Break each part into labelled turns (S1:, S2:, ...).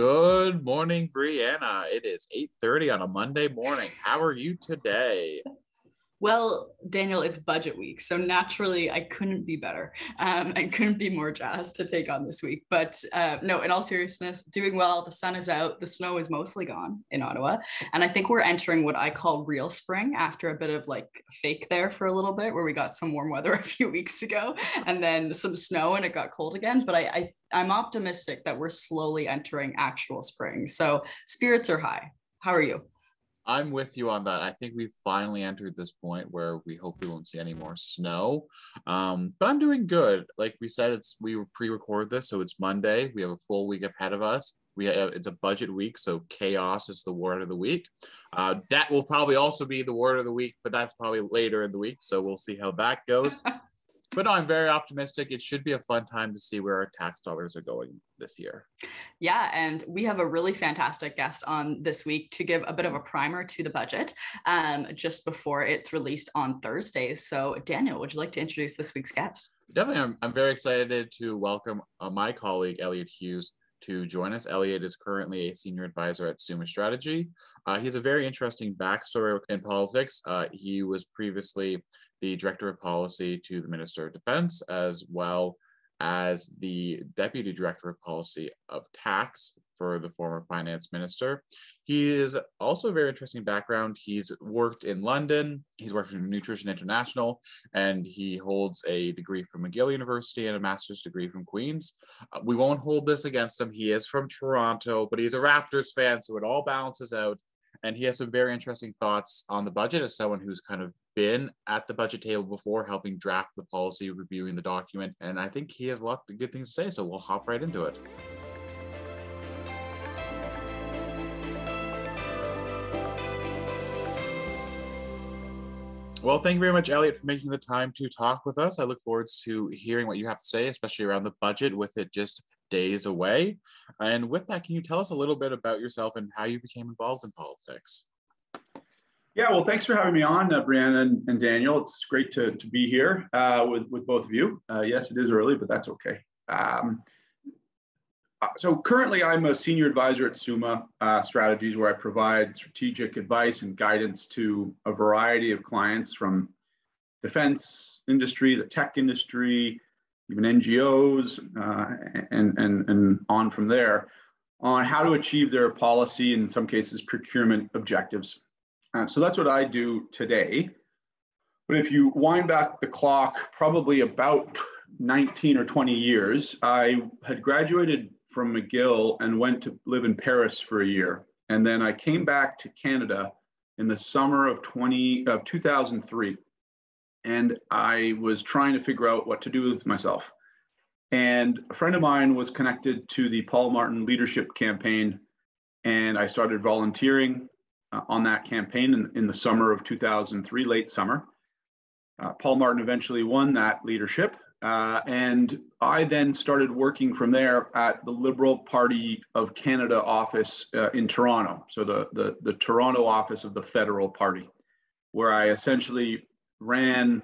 S1: Good morning, Brianna. It is 8:30 on a Monday morning. How are you today?
S2: Well, Daniel, it's budget week. So naturally, I couldn't be better um, and couldn't be more jazzed to take on this week. But uh, no, in all seriousness, doing well. The sun is out. The snow is mostly gone in Ottawa. And I think we're entering what I call real spring after a bit of like fake there for a little bit, where we got some warm weather a few weeks ago and then some snow and it got cold again. But I, I I'm optimistic that we're slowly entering actual spring. So spirits are high. How are you?
S1: I'm with you on that. I think we've finally entered this point where we hopefully won't see any more snow. Um, but I'm doing good. Like we said, it's we pre-record this, so it's Monday. We have a full week ahead of us. We have it's a budget week, so chaos is the word of the week. Uh, debt will probably also be the word of the week, but that's probably later in the week. So we'll see how that goes. but no, I'm very optimistic. It should be a fun time to see where our tax dollars are going this year.
S2: Yeah, and we have a really fantastic guest on this week to give a bit of a primer to the budget um, just before it's released on Thursdays. So, Daniel, would you like to introduce this week's guest?
S1: Definitely. I'm, I'm very excited to welcome uh, my colleague, Elliot Hughes, to join us. Elliot is currently a senior advisor at Summa Strategy. Uh, he has a very interesting backstory in politics. Uh, he was previously the director of policy to the Minister of Defense, as well as the deputy director of policy of tax for the former finance minister. He is also a very interesting background. He's worked in London, he's worked in Nutrition International, and he holds a degree from McGill University and a master's degree from Queen's. Uh, we won't hold this against him. He is from Toronto, but he's a Raptors fan, so it all balances out. And he has some very interesting thoughts on the budget as someone who's kind of been at the budget table before, helping draft the policy, reviewing the document. And I think he has a lot of good things to say. So we'll hop right into it. Well, thank you very much, Elliot, for making the time to talk with us. I look forward to hearing what you have to say, especially around the budget with it just days away. And with that, can you tell us a little bit about yourself and how you became involved in politics?
S3: Yeah, well, thanks for having me on, uh, Brianna and, and, Daniel. It's great to, to be here uh, with, with both of you. Uh, yes, it is early, but that's okay. Um, so currently I'm a senior advisor at Summa uh, Strategies where I provide strategic advice and guidance to a variety of clients from defense industry, the tech industry, even NGOs, uh, and, and, and on from there on how to achieve their policy, in some cases procurement objectives. Uh, so that's what I do today. But if you wind back the clock, probably about 19 or 20 years, I had graduated from McGill and went to live in Paris for a year. And then I came back to Canada in the summer of 20 of 2003. And I was trying to figure out what to do with myself. And a friend of mine was connected to the Paul Martin leadership campaign. And I started volunteering uh, on that campaign in, in, the summer of 2003, late summer. Uh, Paul Martin eventually won that leadership. Uh, and I then started working from there at the Liberal Party of Canada office uh, in Toronto. So the, the, the Toronto office of the Federal Party, where I essentially ran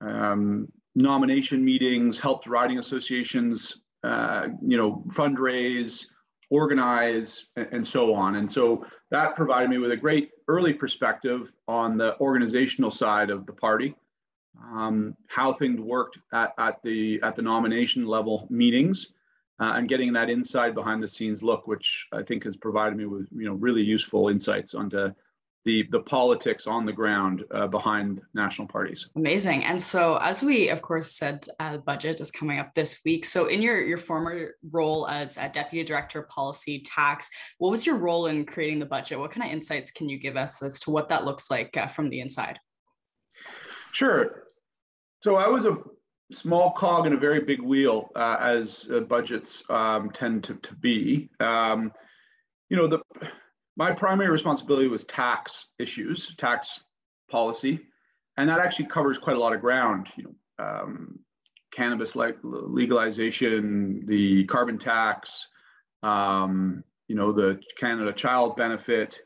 S3: um, nomination meetings, helped riding associations, uh, you know, fundraise, organize, and so on. And so that provided me with a great early perspective on the organizational side of the party, um, how things worked at, at the at the nomination level meetings, uh, and getting that inside behind the scenes look, which I think has provided me with you know really useful insights onto the the politics on the ground uh, behind national parties.
S2: Amazing. And so, as we of course said, uh, budget is coming up this week. So, in your your former role as a deputy director of policy tax, what was your role in creating the budget? What kind of insights can you give us as to what that looks like uh, from the inside?
S3: Sure. So, I was a small cog in a very big wheel, uh, as uh, budgets um, tend to, to be. Um, you know the my primary responsibility was tax issues, tax policy, and that actually covers quite a lot of ground. You know, um, cannabis like legalization, the carbon tax, um, you know, the Canada Child Benefit.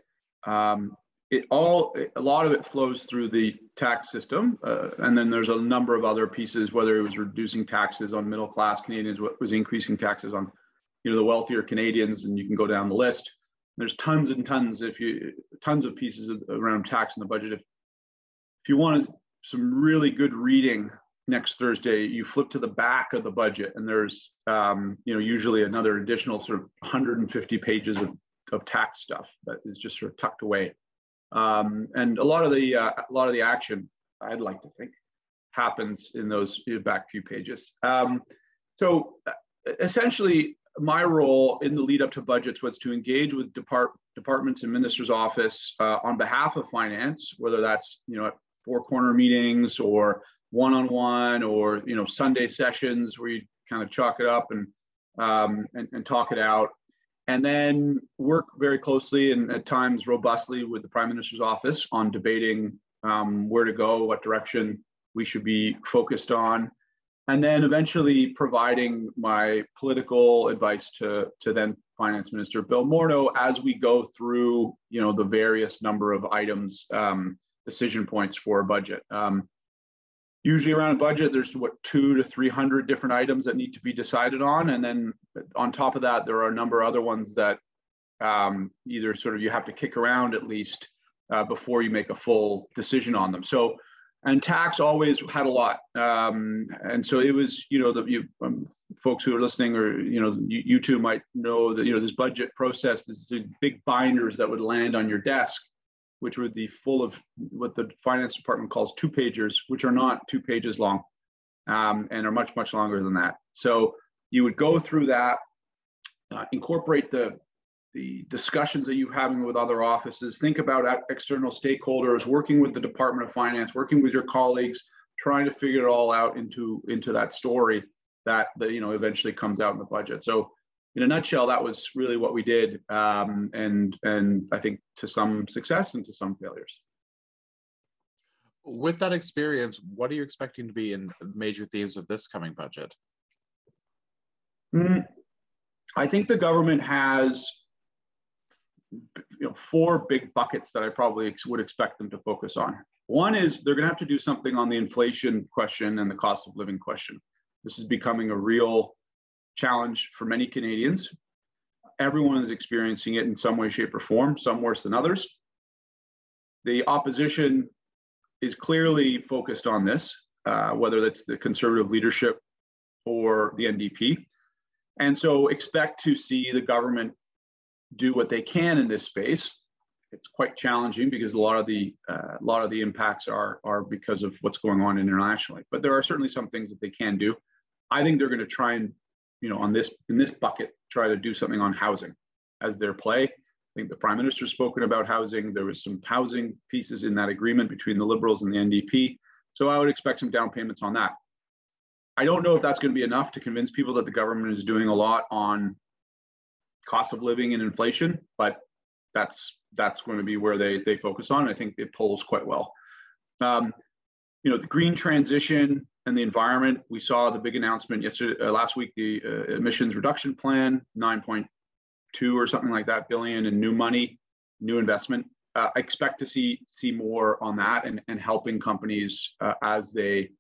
S3: Um, it all a lot of it flows through the tax system, uh, and then there's a number of other pieces. Whether it was reducing taxes on middle class Canadians, what was increasing taxes on you know the wealthier Canadians, and you can go down the list. There's tons and tons if you tons of pieces of, around tax in the budget. If if you want some really good reading next Thursday, you flip to the back of the budget, and there's um, you know usually another additional sort of 150 pages of, of tax stuff that is just sort of tucked away. Um, and a lot of the uh, a lot of the action, I'd like to think, happens in those back few pages. Um, so uh, essentially, my role in the lead up to budgets was to engage with depart departments and ministers' office uh, on behalf of finance, whether that's you know at four corner meetings or one on one or you know Sunday sessions where you kind of chalk it up and um, and, and talk it out and then work very closely and at times robustly with the prime minister's office on debating um, where to go, what direction we should be focused on, and then eventually providing my political advice to, to then finance minister Bill Morneau as we go through, you know, the various number of items, um, decision points for a budget. Um, usually around a budget there's what two to 300 different items that need to be decided on. And then on top of that there are a number of other ones that um, either sort of you have to kick around at least uh, before you make a full decision on them. So and tax always had a lot. Um, and so it was you know the you, um, folks who are listening or you know you, you two might know that you know this budget process this big binders that would land on your desk which would be full of what the finance department calls two pagers, which are not two pages long um, and are much, much longer than that. So you would go through that, uh, incorporate the, the discussions that you're having with other offices, think about external stakeholders, working with the Department of Finance, working with your colleagues, trying to figure it all out into, into that story that, that you know eventually comes out in the budget. So in a nutshell, that was really what we did, um, and and I think to some success and to some failures.
S1: With that experience, what are you expecting to be in major themes of this coming budget?
S3: Mm, I think the government has you know four big buckets that I probably would expect them to focus on. One is they're going to have to do something on the inflation question and the cost of living question. This is becoming a real challenge for many Canadians. Everyone is experiencing it in some way, shape, or form, some worse than others. The opposition is clearly focused on this, uh, whether that's the conservative leadership or the NDP. And so expect to see the government do what they can in this space. It's quite challenging because a lot of the uh, a lot of the impacts are are because of what's going on internationally. But there are certainly some things that they can do. I think they're going to try and you know, on this in this bucket, try to do something on housing as their play. I think the prime minister's spoken about housing. There was some housing pieces in that agreement between the Liberals and the NDP. So I would expect some down payments on that. I don't know if that's going to be enough to convince people that the government is doing a lot on cost of living and inflation, but that's that's going to be where they they focus on. I think it polls quite well. Um, you know, the green transition and the environment. We saw the big announcement yesterday, uh, last week, the uh, emissions reduction plan, 9.2 or something like that billion in new money, new investment. Uh, I expect to see see more on that and, and helping companies uh, as they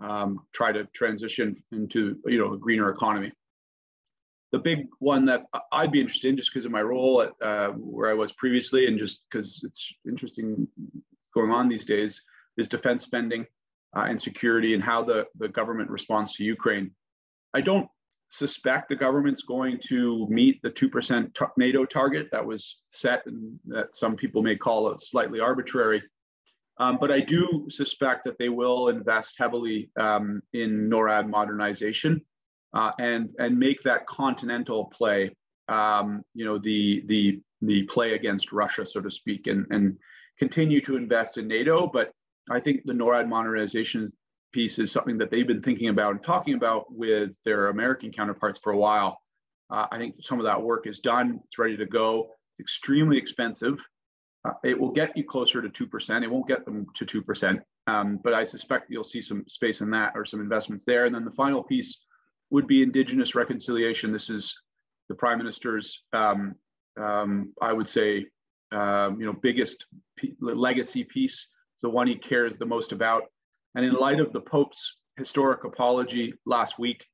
S3: um, try to transition into you know a greener economy. The big one that I'd be interested in, just because of my role at uh, where I was previously, and just because it's interesting going on these days, is defense spending uh, and security and how the, the government responds to Ukraine. I don't suspect the government's going to meet the 2% t- NATO target that was set and that some people may call it slightly arbitrary. Um, but I do suspect that they will invest heavily um, in NORAD modernization uh, and, and make that continental play, um, you know, the, the, the play against Russia, so to speak, and, and continue to invest in NATO, but I think the NORAD modernization piece is something that they've been thinking about and talking about with their American counterparts for a while. Uh, I think some of that work is done. It's ready to go. It's extremely expensive. Uh, it will get you closer to 2%. It won't get them to 2%. Um, but I suspect you'll see some space in that or some investments there. And then the final piece would be Indigenous reconciliation. This is the Prime Minister's, um, um, I would say, um, you know, biggest legacy piece the one he cares the most about. And in light of the Pope's historic apology last week,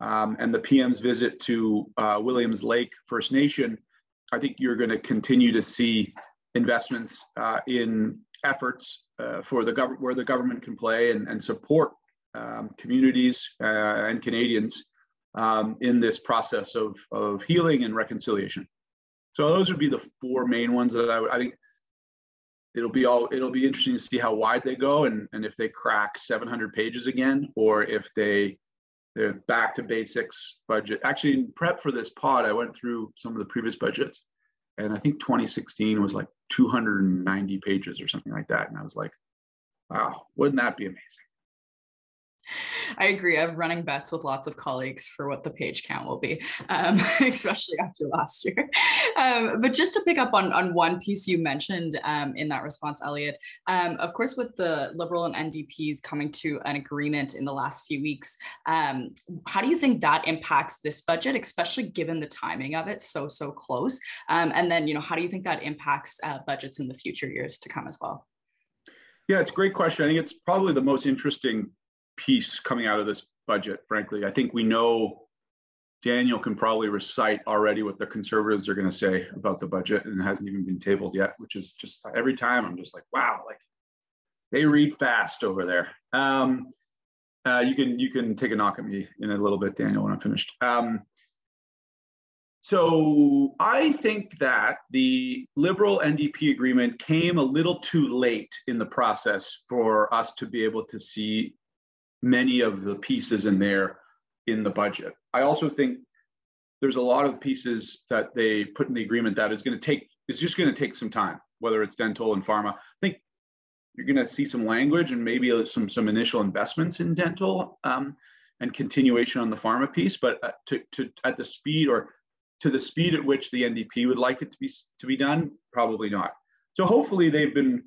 S3: um, and the PM's visit to uh, Williams Lake First Nation, I think you're going to continue to see investments uh, in efforts uh, for the government where the government can play and, and support um, communities uh, and Canadians um, in this process of, of healing and reconciliation. So those would be the four main ones that I, would, I think it'll be all it'll be interesting to see how wide they go and, and if they crack 700 pages again or if they they're back to basics budget. Actually, in prep for this pod, I went through some of the previous budgets, and I think 2016 was like 290 pages or something like that. And I was like, wow, wouldn't that be amazing?
S2: I agree. I have running bets with lots of colleagues for what the page count will be, um, especially after last year. Um, but just to pick up on, on one piece you mentioned um, in that response, Elliot, um, of course, with the Liberal and NDPs coming to an agreement in the last few weeks, um, how do you think that impacts this budget, especially given the timing of it so, so close? Um, and then, you know, how do you think that impacts uh, budgets in the future years to come as well?
S3: Yeah, it's a great question. I think it's probably the most interesting piece coming out of this budget, frankly. I think we know Daniel can probably recite already what the conservatives are going to say about the budget, and it hasn't even been tabled yet, which is just every time I'm just like, wow, like they read fast over there. Um, uh, you can you can take a knock at me in a little bit, Daniel, when I'm finished. Um, so I think that the Liberal NDP agreement came a little too late in the process for us to be able to see many of the pieces in there in the budget. I also think there's a lot of pieces that they put in the agreement that is going to take it's just going to take some time, whether it's dental and pharma. I think you're going to see some language and maybe some some initial investments in dental um, and continuation on the pharma piece, but uh, to, to at the speed or to the speed at which the NDP would like it to be to be done, probably not. So hopefully they've been,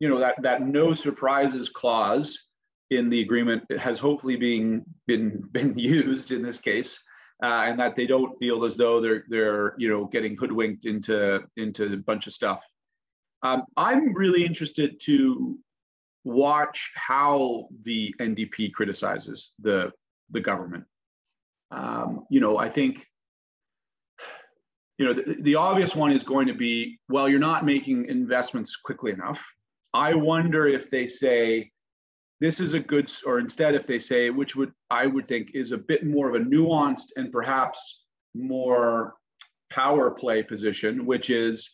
S3: you know, that that no surprises clause in the agreement has hopefully being been been used in this case, uh, and that they don't feel as though they're they're you know getting hoodwinked into into a bunch of stuff. Um, I'm really interested to watch how the NDP criticizes the the government. Um, you know, I think you know the, the obvious one is going to be well, you're not making investments quickly enough. I wonder if they say this is a good, or instead, if they say, which would I would think is a bit more of a nuanced and perhaps more power play position, which is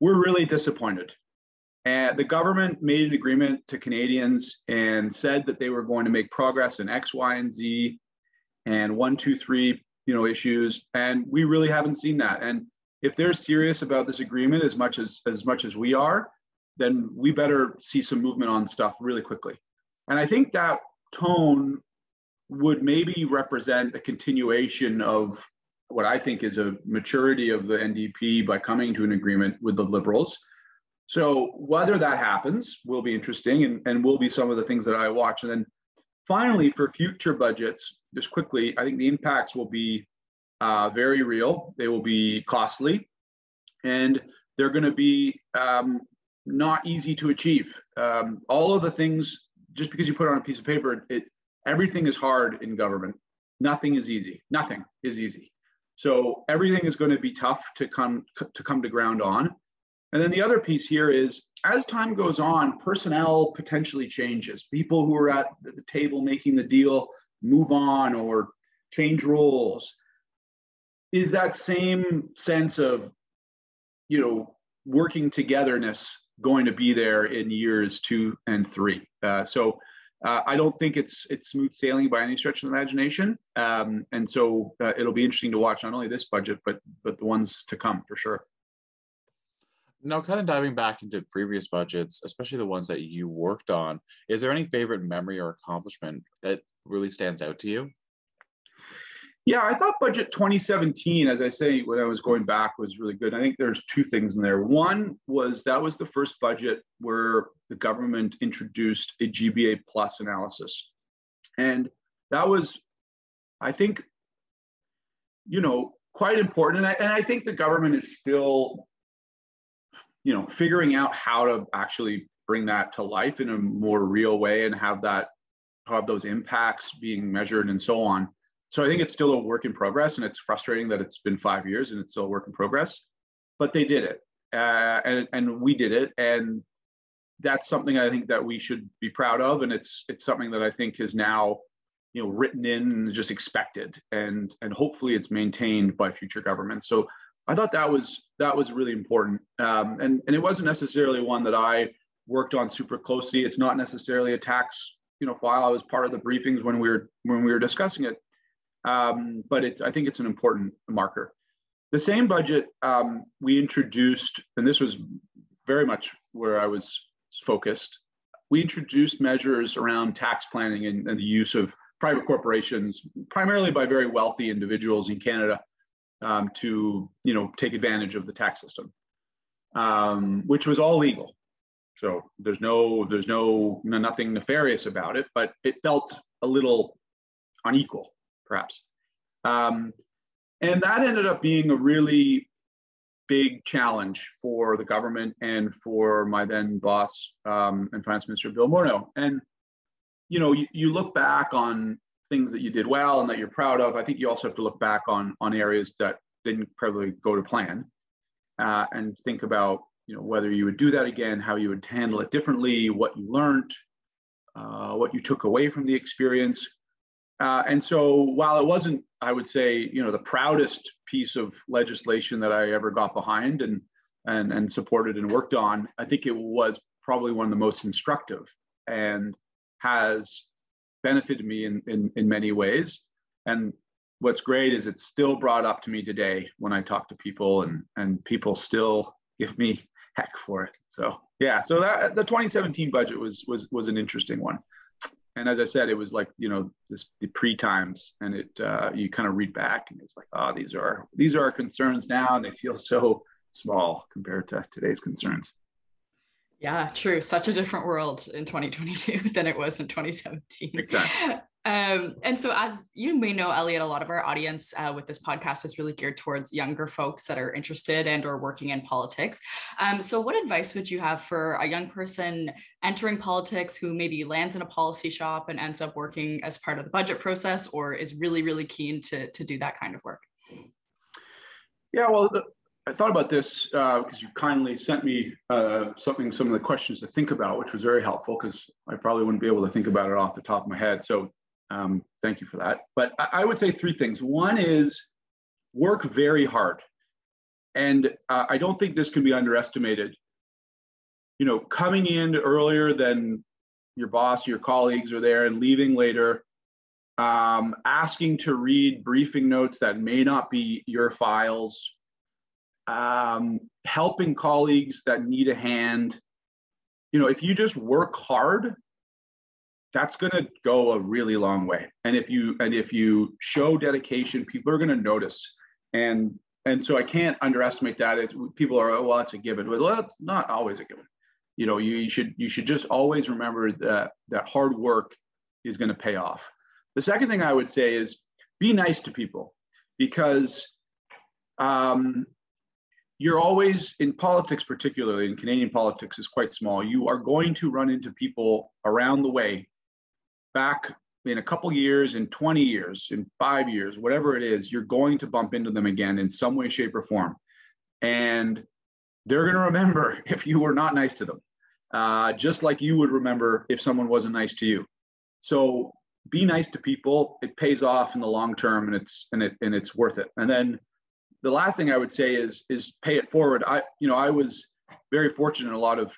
S3: we're really disappointed. And the government made an agreement to Canadians and said that they were going to make progress in X, Y, and Z, and one, two, three, you know, issues, and we really haven't seen that. And if they're serious about this agreement as much as as much as we are, then we better see some movement on stuff really quickly. And I think that tone would maybe represent a continuation of what I think is a maturity of the NDP by coming to an agreement with the Liberals. So whether that happens will be interesting and, and will be some of the things that I watch. And then finally, for future budgets, just quickly, I think the impacts will be uh, very real. They will be costly, and they're going to be um, not easy to achieve. Um, all of the things just because you put it on a piece of paper, it everything is hard in government. Nothing is easy. Nothing is easy. So everything is going to be tough to come to come to ground on. And then the other piece here is as time goes on, personnel potentially changes. People who are at the table making the deal move on or change roles. Is that same sense of, you know, working togetherness going to be there in years two and three. Uh, so uh, I don't think it's it's smooth sailing by any stretch of the imagination. Um, and so uh, it'll be interesting to watch not only this budget but but the ones to come for sure.
S1: Now, kind of diving back into previous budgets, especially the ones that you worked on, is there any favorite memory or accomplishment that really stands out to you?
S3: Yeah, I thought budget 2017, as I say, when I was going back, was really good. I think there's two things in there. One was that was the first budget where the government introduced a GBA plus analysis. And that was, I think, you know, quite important. And I, and I think the government is still, you know, figuring out how to actually bring that to life in a more real way and have that have those impacts being measured and so on. So I think it's still a work in progress, and it's frustrating that it's been five years and it's still a work in progress. But they did it, uh, and and we did it, and that's something I think that we should be proud of, and it's it's something that I think is now, you know, written in and just expected, and and hopefully it's maintained by future governments. So I thought that was that was really important, um, and and it wasn't necessarily one that I worked on super closely. It's not necessarily a tax you know file. I was part of the briefings when we were when we were discussing it, um, but it's I think it's an important marker. The same budget um, we introduced, and this was very much where I was focused. We introduced measures around tax planning and, and the use of private corporations, primarily by very wealthy individuals in Canada, um, to you know take advantage of the tax system, um, which was all legal. So there's no there's no nothing nefarious about it, but it felt a little unequal, perhaps. Um, and that ended up being a really big challenge for the government and for my then boss um, and finance minister Bill Morneau. And you know, you, you look back on things that you did well and that you're proud of. I think you also have to look back on on areas that didn't probably go to plan, uh, and think about you know whether you would do that again, how you would handle it differently, what you learned, uh, what you took away from the experience. Uh, and so while it wasn't, I would say, you know, the proudest piece of legislation that I ever got behind and and and supported and worked on, I think it was probably one of the most instructive and has benefited me in in, in many ways. And what's great is it's still brought up to me today when I talk to people and and people still give me heck for it. So yeah, so that the 2017 budget was was was an interesting one and as I said, it was like you know this the pre times, and it uh, you kind of read back, and it's like, oh, these are these are our concerns now, and they feel so small compared to today's concerns.
S2: Yeah, true. Such a different world in 2022 than it was in 2017. Exactly. Um, and so, as you may know, Elliot, a lot of our audience uh, with this podcast is really geared towards younger folks that are interested and or working in politics. Um, so, what advice would you have for a young person entering politics who maybe lands in a policy shop and ends up working as part of the budget process, or is really, really keen to to do that kind of work?
S3: Yeah, well, the, I thought about this because uh, you kindly sent me uh, something, some of the questions to think about, which was very helpful because I probably wouldn't be able to think about it off the top of my head. So um, thank you for that. But I, I, would say three things. One is work very hard. And uh, I don't think this can be underestimated. You know, coming in earlier than your boss, your colleagues are there and leaving later, um, asking to read briefing notes that may not be your files, um, helping colleagues that need a hand. You know, if you just work hard, that's going to go a really long way. And if you and if you show dedication people are going to notice. And and so i can't underestimate that. It, people are oh, well that's a given. Well that's not always a given. You know you, you should you should just always remember that that hard work is going to pay off. The second thing i would say is be nice to people because um, you're always in politics particularly in canadian politics is quite small you are going to run into people around the way back in a couple years, in 20 years, in five years, whatever it is, you're going to bump into them again in some way, shape, or form. And they're going to remember if you were not nice to them, uh, just like you would remember if someone wasn't nice to you. So be nice to people. It pays off in the long term, and it's and it and it's worth it. And then the last thing I would say is is pay it forward. I you know I was very fortunate. In a lot of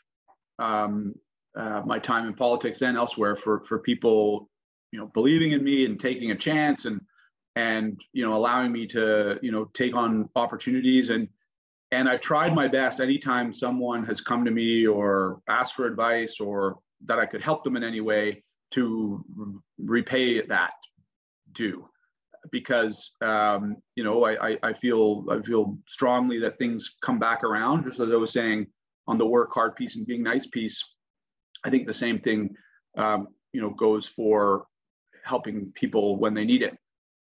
S3: um, uh, my time in politics and elsewhere for for people you know believing in me and taking a chance and and you know allowing me to you know take on opportunities. And and I've tried my best anytime someone has come to me or asked for advice or that I could help them in any way to repay that due. Because um, you know I, I feel I feel strongly that things come back around just as I was saying on the work hard piece and being nice piece I think the same thing, um, you know, goes for helping people when they need it.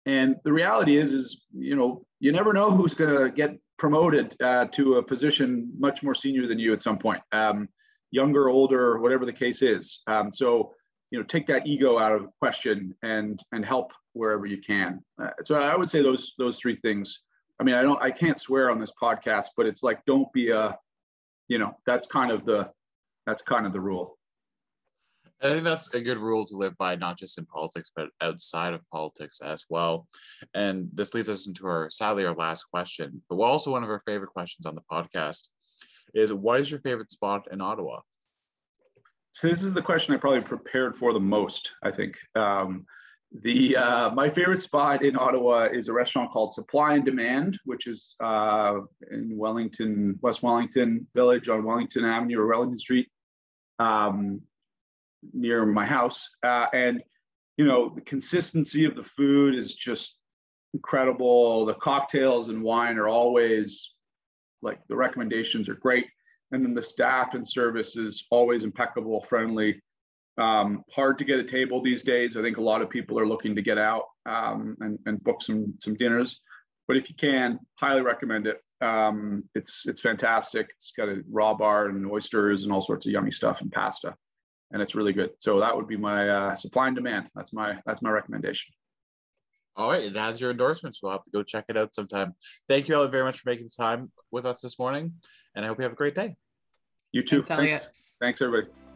S3: And the reality is, is you know, you never know who's going to get promoted uh, to a position much more senior than you at some point, um, younger, older, whatever the case is. Um, so, you know, take that ego out of question and and help wherever you can. Uh, so I would say those those three things. I mean, I don't, I can't swear on this podcast, but it's like, don't be a, you know, that's kind of the, that's kind of the rule.
S1: I think that's a good rule to live by, not just in politics, but outside of politics as well. And this leads us into our, sadly, our last question, but also one of our favorite questions on the podcast is what is your favorite spot in Ottawa?
S3: So this is the question I probably prepared for the most, I think. Um, the uh, my favorite spot in Ottawa is a restaurant called Supply and Demand, which is uh, in Wellington, West Wellington Village on Wellington Avenue or Wellington Street. Um, near my house. Uh, and, you know, the consistency of the food is just incredible. The cocktails and wine are always like the recommendations are great. And then the staff and service is always impeccable, friendly. Um, hard to get a table these days. I think a lot of people are looking to get out um, and, and book some some dinners. But if you can, highly recommend it. Um, it's it's fantastic. It's got a raw bar and oysters and all sorts of yummy stuff and pasta and it's really good. So that would be my uh, supply and demand. That's my that's my recommendation.
S1: All right, it has your endorsements. We'll have to go check it out sometime. Thank you all very much for making the time with us this morning, and I hope you have a great day.
S3: You too. Thanks, Thanks, Thanks everybody.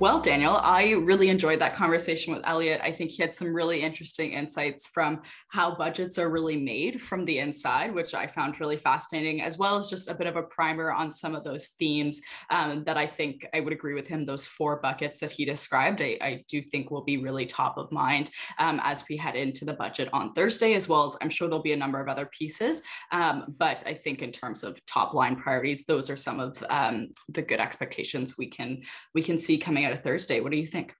S2: Well, Daniel, I really enjoyed that conversation with Elliot. I think he had some really interesting insights from how budgets are really made from the inside, which I found really fascinating, as well as just a bit of a primer on some of those themes um, that I think I would agree with him. Those four buckets that he described, I, I do think will be really top of mind um, as we head into the budget on Thursday, as well as I'm sure there'll be a number of other pieces. Um, but I think in terms of top line priorities, those are some of um, the good expectations we can we can see coming coming out of Thursday. What do you think?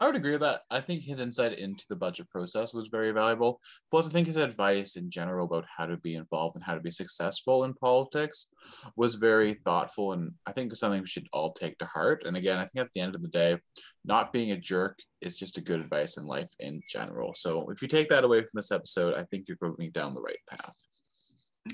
S1: I would agree with that. I think his insight into the budget process was very valuable. Plus, I think his advice in general about how to be involved and how to be successful in politics was very thoughtful. And I think something we should all take to heart. And again, I think at the end of the day, not being a jerk is just a good advice in life in general. So if you take that away from this episode, I think you're going down the right path.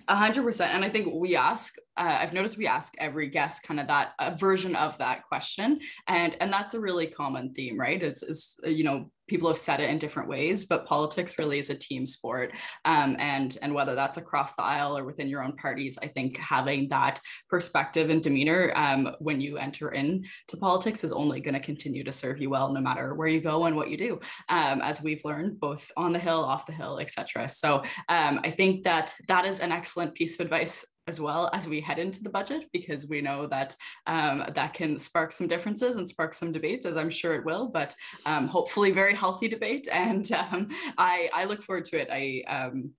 S2: A hundred percent. And I think we ask, uh, I've noticed we ask every guest kind of that version of that question. And, and that's a really common theme, right? Is, is, you know, people have said it in different ways, but politics really is a team sport. Um, and, and whether that's across the aisle or within your own parties, I think having that perspective and demeanor um, when you enter into politics is only going to continue to serve you well, no matter where you go and what you do, um, as we've learned both on the hill, off the hill, etc. So um, I think that that is an excellent piece of advice as well as we head into the budget because we know that um, that can spark some differences and spark some debates as i'm sure it will but um, hopefully very healthy debate and um, I, I look forward to it i um,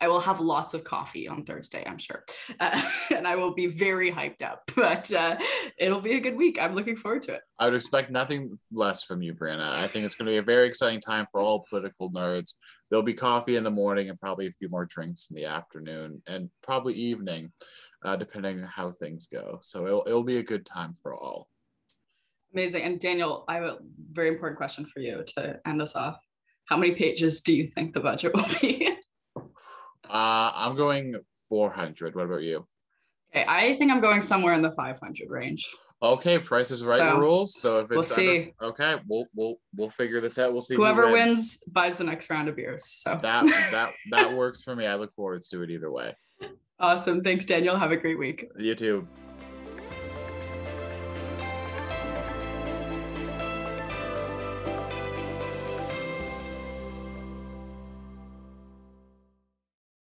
S2: I will have lots of coffee on Thursday, I'm sure. Uh, and I will be very hyped up, but uh, it'll be a good week. I'm looking forward to it.
S1: I would expect nothing less from you, Brianna. I think it's going to be a very exciting time for all political nerds. There'll be coffee in the morning and probably a few more drinks in the afternoon and probably evening, uh, depending on how things go. So it'll, it'll be a good time for all.
S2: Amazing. And Daniel, I have a very important question for you to end us off. How many pages do you think the budget will be?
S1: Uh, I'm going 400. What about you?
S2: Okay, I think I'm going somewhere in the 500 range.
S1: Okay, Price is Right so, rules. So if it's
S2: we'll see.
S1: Under, okay, we'll we'll we'll figure this out. We'll see.
S2: Whoever who wins. wins buys the next round of beers. So
S1: that that that works for me. I look forward to it either way.
S2: Awesome. Thanks, Daniel. Have a great week.
S1: You too.